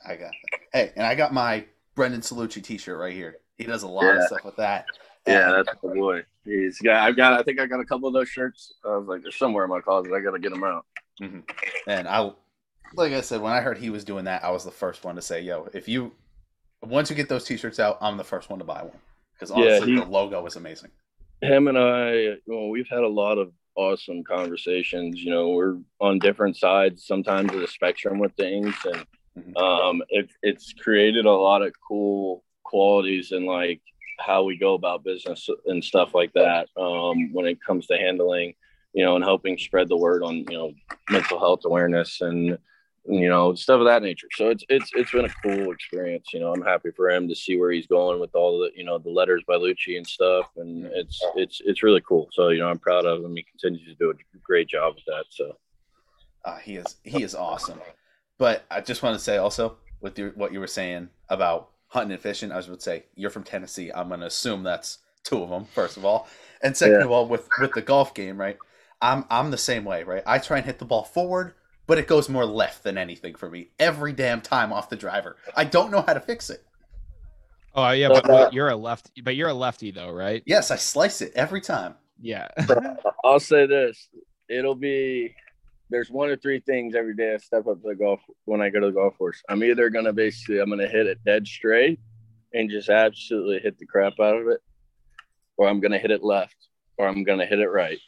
I got that. Hey, and I got my Brendan Cellucci T-shirt right here. He does a lot Yeah. of stuff with that. yeah, that's the boy. He's got, I've got, I think I got a couple of those shirts. I was like, they're somewhere in my closet. I got to get them out. Mm-hmm. and I, like I said, when I heard he was doing that, I was the first one to say, "Yo, if you once you get those T-shirts out, I'm the first one to buy one." Because Yeah, honestly, he- the logo is amazing. him and I, well, we've had a lot of awesome conversations. You know, we're on different sides sometimes of the spectrum with things, and Mhm. um, it, it's created a lot of cool qualities in like how we go about business and stuff like that. Um, when it comes to handling, you know, and helping spread the word on you know mental health awareness and you know stuff of that nature so it's it's it's been a cool experience you know i'm happy for him to see where he's going with all the you know the letters by lucci and stuff and it's it's it's really cool so you know i'm proud of him he continues to do a great job with that so Uh, he is he is awesome. But I just want to say also with your, what you were saying about hunting and fishing, I was going to say you're from Tennessee. I'm going to assume that's two of them first of all, and second Yeah. of all with with the golf game, right? I'm I'm the same way, right? I try and hit the ball forward, but it goes more left than anything for me every damn time off the driver. I don't know how to fix it. Oh yeah, but what- uh, you're a lefty. But you're a lefty though, right? Yes, I slice it every time. Yeah. Uh, i'll say this it'll be there's one or three things every day I step up to the golf when I go to the golf course. I'm either gonna basically I'm gonna hit it dead straight and just absolutely hit the crap out of it, or I'm gonna hit it left, or I'm gonna hit it right.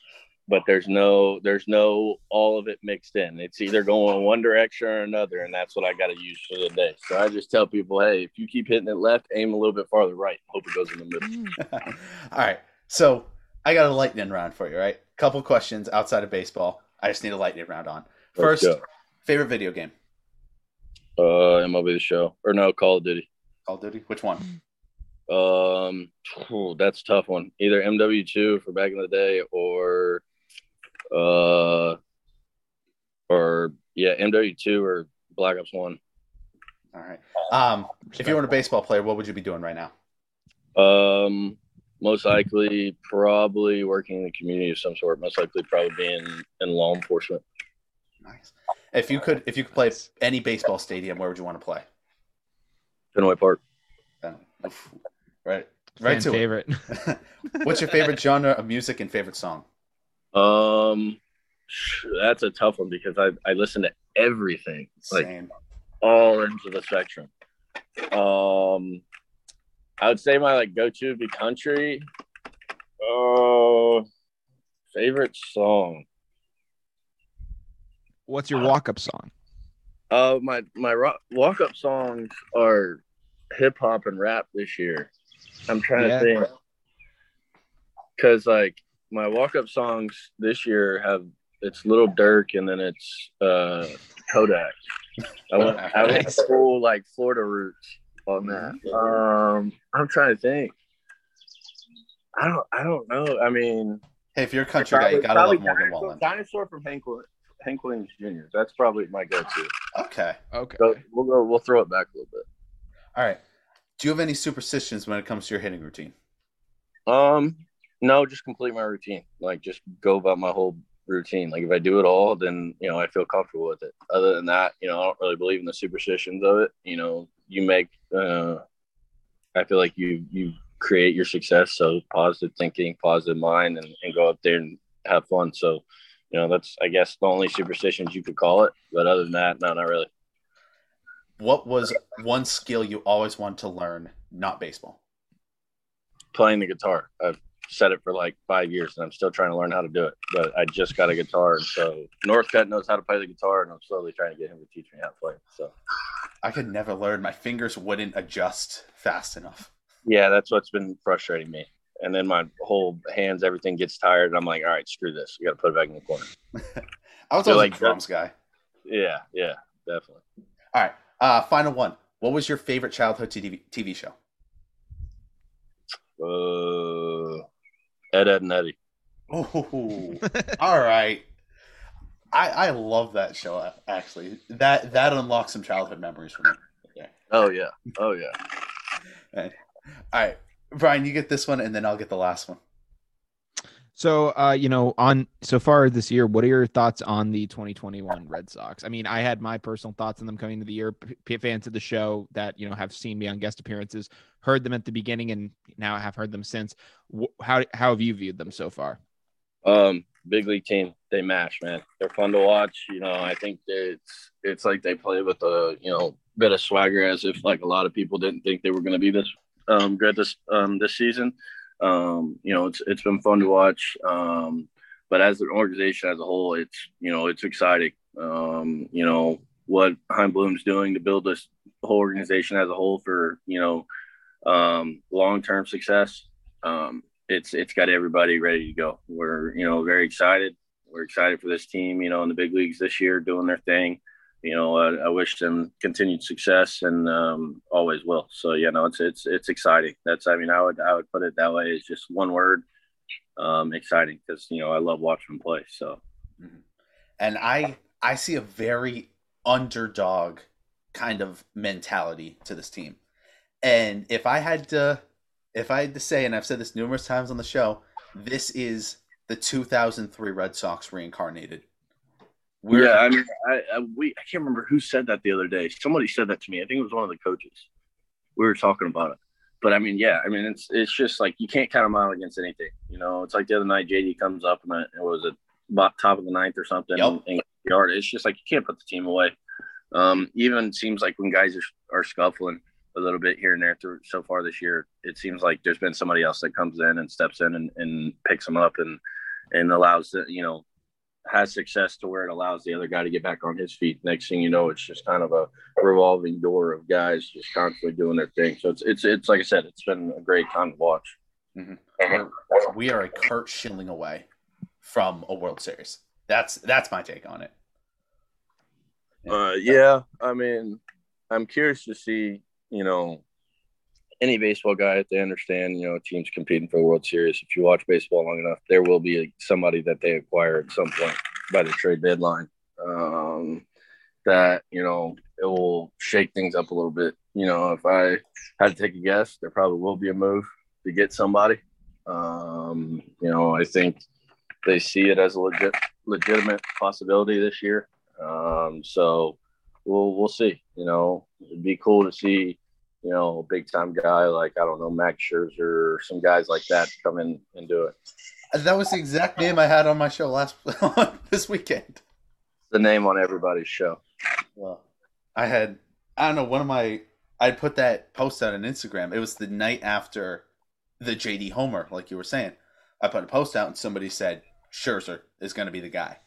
But there's no there's no all of it mixed in. It's either going one direction or another, and that's what I got to use for the day. So I just tell people, hey, if you keep hitting it left, aim a little bit farther right. Hope it goes in the middle. Mm. All right. So I got a lightning round for you, right? Couple questions outside of baseball. I just need a lightning round on. First, favorite video game? Uh, MLB the Show or no Call of Duty. Call of Duty? Which one? Um, phew, that's a tough one. Either MW2 for back in the day, or uh, or yeah, MW2 or Black Ops One. All right. Um, if you weren't a baseball player, what would you be doing right now? Um, most likely, probably working in the community of some sort. Most likely, probably being in law enforcement. Nice. If you could, if you could play any baseball stadium, where would you want to play? Fenway Park. Then, oof. right, Fan right to favorite. it. What's your favorite genre of music and favorite song? Um, that's a tough one because I I listen to everything. Like Same. all ends of the spectrum. Um, I would say my like go-to would be country. Oh, favorite song. What's your walk-up song? Uh, my my rock, walk-up songs are hip hop and rap this year. I'm trying Yeah. to think because like my walk-up songs this year have it's Lil Durk and then it's uh Kodak. I went I went full like Florida roots on that. Um, I'm trying to think. I don't I don't know. I mean, Hey, if you're a country guy, you gotta love Morgan dinosaur, Wallen. dinosaur from Hank Hank Williams Jr. That's probably my go-to. Okay. Okay. So we'll go. We'll throw it back a little bit. All right. Do you have any superstitions when it comes to your hitting routine? Um, no, just complete my routine. Like just go about my whole routine. Like if I do it all, then you know I feel comfortable with it. Other than that, you know, I don't really believe in the superstitions of it. You know, you make. uh I feel like you you create your success. So positive thinking, positive mind, and, and go out there and have fun. So, you know, that's I guess the only superstitions you could call it. But other than that, no, not really. What was one skill you always wanted to learn, not baseball? playing the guitar. I've said it for like five years and I'm still trying to learn how to do it. But I just got a guitar. And so Northcut knows how to play the guitar and I'm slowly trying to get him to teach me how to play. So I could never learn. My fingers wouldn't adjust fast enough. yeah, that's what's been frustrating me. And then my whole hands, everything gets tired. And I'm like, all right, screw this. We got to put it back in the corner. I was always like a drums guy. Yeah, yeah, definitely. All right. Uh, final one. What was your favorite childhood TV, TV show? Uh, Ed, Edd, and Eddy. Oh, all right. I I love that show. Actually, that that unlocks some childhood memories for me. Oh, yeah. Oh, yeah. All right, Brian, you get this one, and then I'll get the last one. So, uh, you know, on so far this year, what are your thoughts on the 2021 Red Sox? I mean, I had my personal thoughts on them coming into the year. P- p- fans of the show that you know have seen me on guest appearances, heard them at the beginning, and now have heard them since. Wh- How how have you viewed them so far? Um, big league team. They mash, man. They're fun to watch. You know, I think it's it's like they play with a you know bit of swagger, as if like a lot of people didn't think they were going to be this um, good this um, this season. Um, you know, it's it's been fun to watch. Um, but as an organization as a whole, it's you know it's exciting. Um, you know what Chaim Bloom's doing to build this whole organization as a whole for you know um, long term success. Um, it's it's got everybody ready to go. We're you know very excited. We're excited for this team. You know, in the big leagues this year, doing their thing. You know, I, I wish them continued success and um, always will. So you know, it's it's it's exciting. That's I mean, I would I would put it that way. It's just one word, um, exciting because you know I love watching them play. So and I I see a very underdog kind of mentality to this team. And if I had to if I had to say, and I've said this numerous times on the show, this is the 2003 Red Sox reincarnated. We're, yeah, I mean, I, I we I can't remember who said that the other day. Somebody said that to me. I think it was one of the coaches. We were talking about it. But I mean, yeah, I mean, it's it's just like you can't count them out against anything. You know, it's like the other night, JD comes up and I, it was at about top of the ninth or something, Yep. and yard. It's just like you can't put the team away. Um, even seems like when guys are, are scuffling a little bit here and there through so far this year, it seems like there's been somebody else that comes in and steps in and, and picks them up and and allows the you know has success to where it allows the other guy to get back on his feet. Next thing you know, it's just kind of a revolving door of guys just constantly doing their thing. So it's it's it's like I said, it's been a great time to watch. Mm-hmm. We are a Curt Schilling away from a World Series. That's that's my take on it. Uh, yeah, I mean, I'm curious to see, you know, any baseball guy they understand, you know, teams competing for the World Series. If you watch baseball long enough, there will be somebody that they acquire at some point by the trade deadline. Um, that you know it will shake things up a little bit. You know, if I had to take a guess, there probably will be a move to get somebody. Um, you know, I think they see it as a legit legitimate possibility this year. Um, so we'll we'll see. You know, it'd be cool to see you know, a big time guy like I don't know Max Scherzer or some guys like that come in and do it. That was the exact name I had on my show last this weekend. The name on everybody's show. Well, I had I don't know one of my I put that post out on Instagram. It was the night after the JD Homer, like you were saying. I put a post out and somebody said Scherzer is going to be the guy.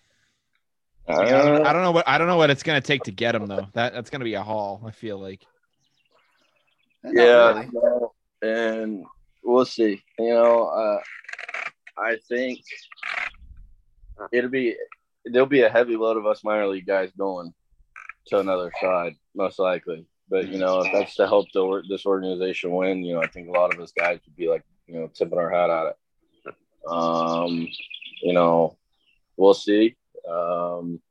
Uh, I, don't, I don't know what I don't know what it's going to take to get him though. That that's going to be a haul. I feel like. Not yeah, really. and we'll see. You know, uh, I think it'll be there'll be a heavy load of us minor league guys going to another side, most likely. But you know, if that's to help the, this organization win, you know, I think a lot of us guys would be like, you know, tipping our hat at it. Um, you know, we'll see. Um,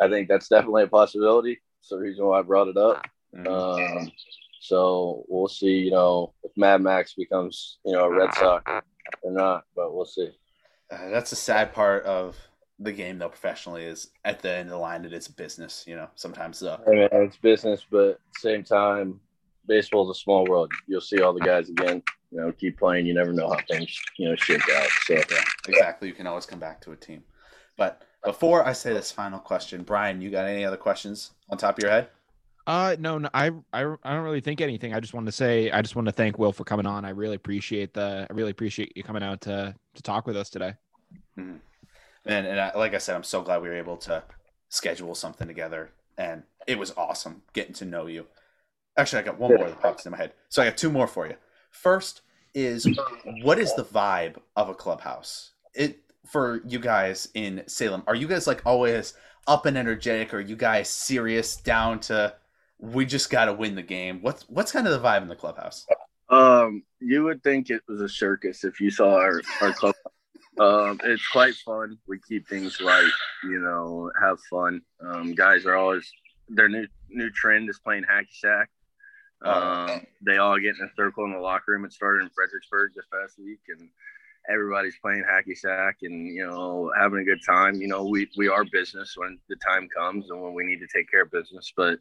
I think that's definitely a possibility. That's the reason why I brought it up. Um, so we'll see, you know, if Mad Max becomes, you know, a Red Sox or not, but we'll see. Uh, that's the sad part of the game, though. Professionally, is at the end of the line, it is business. You know, sometimes uh, I mean, it's business, but at the same time, baseball is a small world. You'll see all the guys again. You know, keep playing. You never know how things, you know, shake out. So yeah, exactly. You can always come back to a team. But before I say this final question, Brian, you got any other questions on top of your head? Uh, no, no, I, I, I don't really think anything. I just want to say, I just want to thank Will for coming on. I really appreciate the, I really appreciate you coming out to, to talk with us today. Mm-hmm. And, and I, like I said, I'm so glad we were able to schedule something together and it was awesome getting to know you. Actually, I got one more that pops in my head. So I got two more for you. First is what is the vibe of a clubhouse? It for you guys in Salem. Are you guys like always up and energetic? Or are you guys serious down to we just got to win the game. What's what's kind of the vibe in the clubhouse? Um, you would think it was a circus if you saw our our club. um, it's quite fun. We keep things light, you know, have fun. Um, guys are always their new new trend is playing hacky sack. Oh, um, they all get in a circle in the locker room. It started in Fredericksburg this past week, and everybody's playing hacky sack and you know having a good time. You know, we we are business when the time comes and when we need to take care of business, but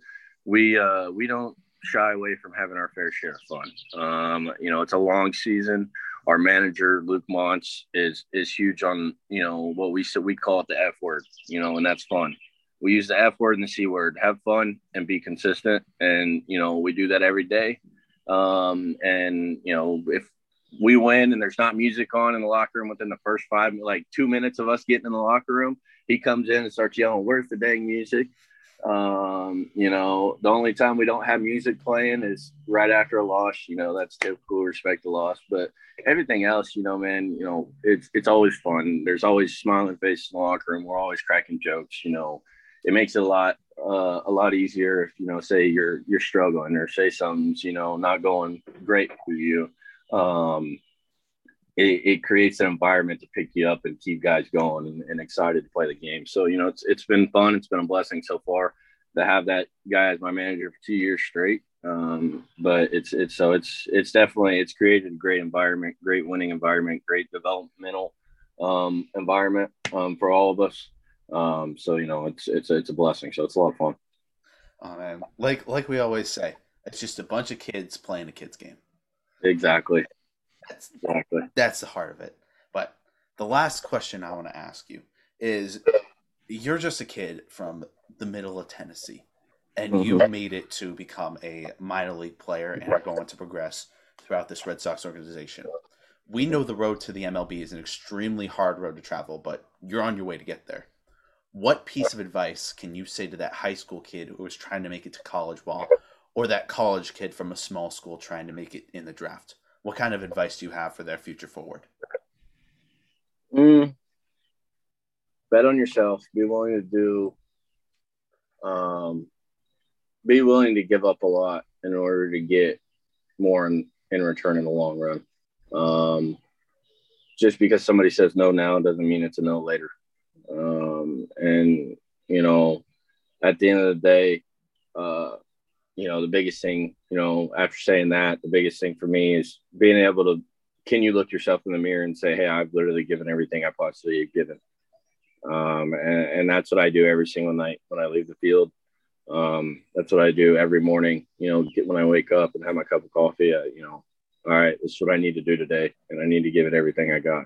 we uh, we don't shy away from having our fair share of fun. Um, you know, it's a long season. Our manager Luke Montz is is huge on you know what we said we call it the F word. You know, and that's fun. We use the F word and the C word. Have fun and be consistent, and you know we do that every day. Um, and you know if we win and there's not music on in the locker room within the first five like two minutes of us getting in the locker room, he comes in and starts yelling, "Where's the dang music?" Um, you know, the only time we don't have music playing is right after a loss. You know, that's typical. Respect the loss, but everything else, you know, man, you know, it's it's always fun. There's always smiling faces in the locker room. We're always cracking jokes. You know, it makes it a lot uh, a lot easier if you know, say you're you're struggling or say something's you know not going great for you. Um, it, it, creates an environment to pick you up and keep guys going and, and, excited to play the game. So, you know, it's, it's been fun. It's been a blessing so far to have that guy as my manager for two years straight. Um, but it's, it's, so it's, it's definitely, it's created a great environment, great winning environment, great developmental, um, environment, um, for all of us. Um, so, you know, it's, it's, it's a blessing. So it's a lot of fun. Oh man. Like, like we always say, it's just a bunch of kids playing a kid's game. Exactly. That's exactly that's the heart of it. But the last question I want to ask you is you're just a kid from the middle of Tennessee, and you mm-hmm. made it to become a minor league player and are going to progress throughout this Red Sox organization. We know the road to the MLB is an extremely hard road to travel, but you're on your way to get there. What piece of advice can you say to that high school kid who was trying to make it to college ball, or that college kid from a small school trying to make it in the draft? What kind of advice do you have for their future forward? Mm, bet on yourself. Be willing to do. Um, be willing to give up a lot in order to get more in, in return in the long run. Um, just because somebody says no now doesn't mean it's a no later. Um, and you know, at the end of the day, uh, you know, the biggest thing, you know, after saying that, the biggest thing for me is being able to can you look yourself in the mirror and say, Hey, I've literally given everything I possibly have given. Um, and, and that's what I do every single night when I leave the field. Um, that's what I do every morning, you know, get when I wake up and have my cup of coffee, uh, you know, all right, this is what I need to do today. And I need to give it everything I got.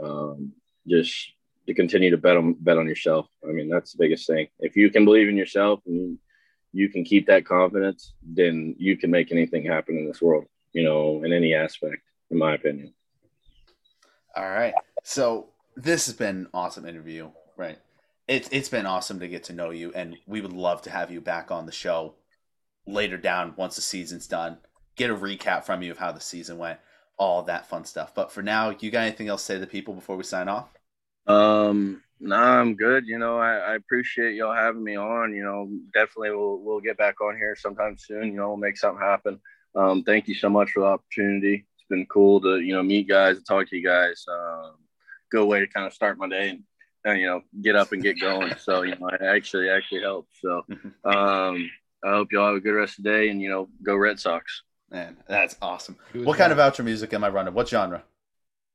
Um, just to continue to bet on, bet on yourself. I mean, that's the biggest thing. If you can believe in yourself and you can keep that confidence, then you can make anything happen in this world, you know, in any aspect, in my opinion. All right. So this has been an awesome interview, right? It's it's been awesome to get to know you, and we would love to have you back on the show later down once the season's done. Get a recap from you of how the season went, all that fun stuff. But for now, you got anything else to say to the people before we sign off? Um, nah, I'm good. You know, I, I appreciate y'all having me on. You know, definitely we'll we'll get back on here sometime soon. You know, we'll make something happen. Um, thank you so much for the opportunity. It's been cool to you know meet guys and talk to you guys. Um, good way to kind of start my day and, and you know get up and get going. So you know, it actually actually helps. So um, I hope y'all have a good rest of the day and you know go Red Sox. Man, that's awesome. What kind of outro music am I running? What genre?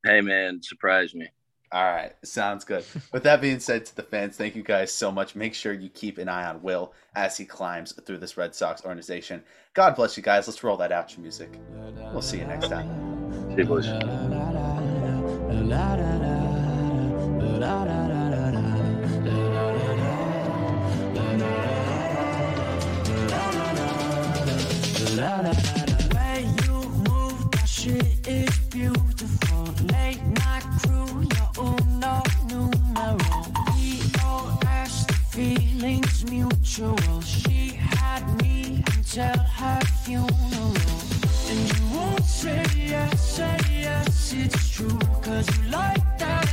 Hey man, surprise me. All right, sounds good. With that being said, to the fans, thank you guys so much. Make sure you keep an eye on Will as he climbs through this Red Sox organization. God bless you guys. Let's roll that outro music. We'll see you next time. See you boys. way you move, that shit is beautiful. Late night crew, mutual. She had me until her funeral. And you won't say yes, say yes, it's true. Cause you like that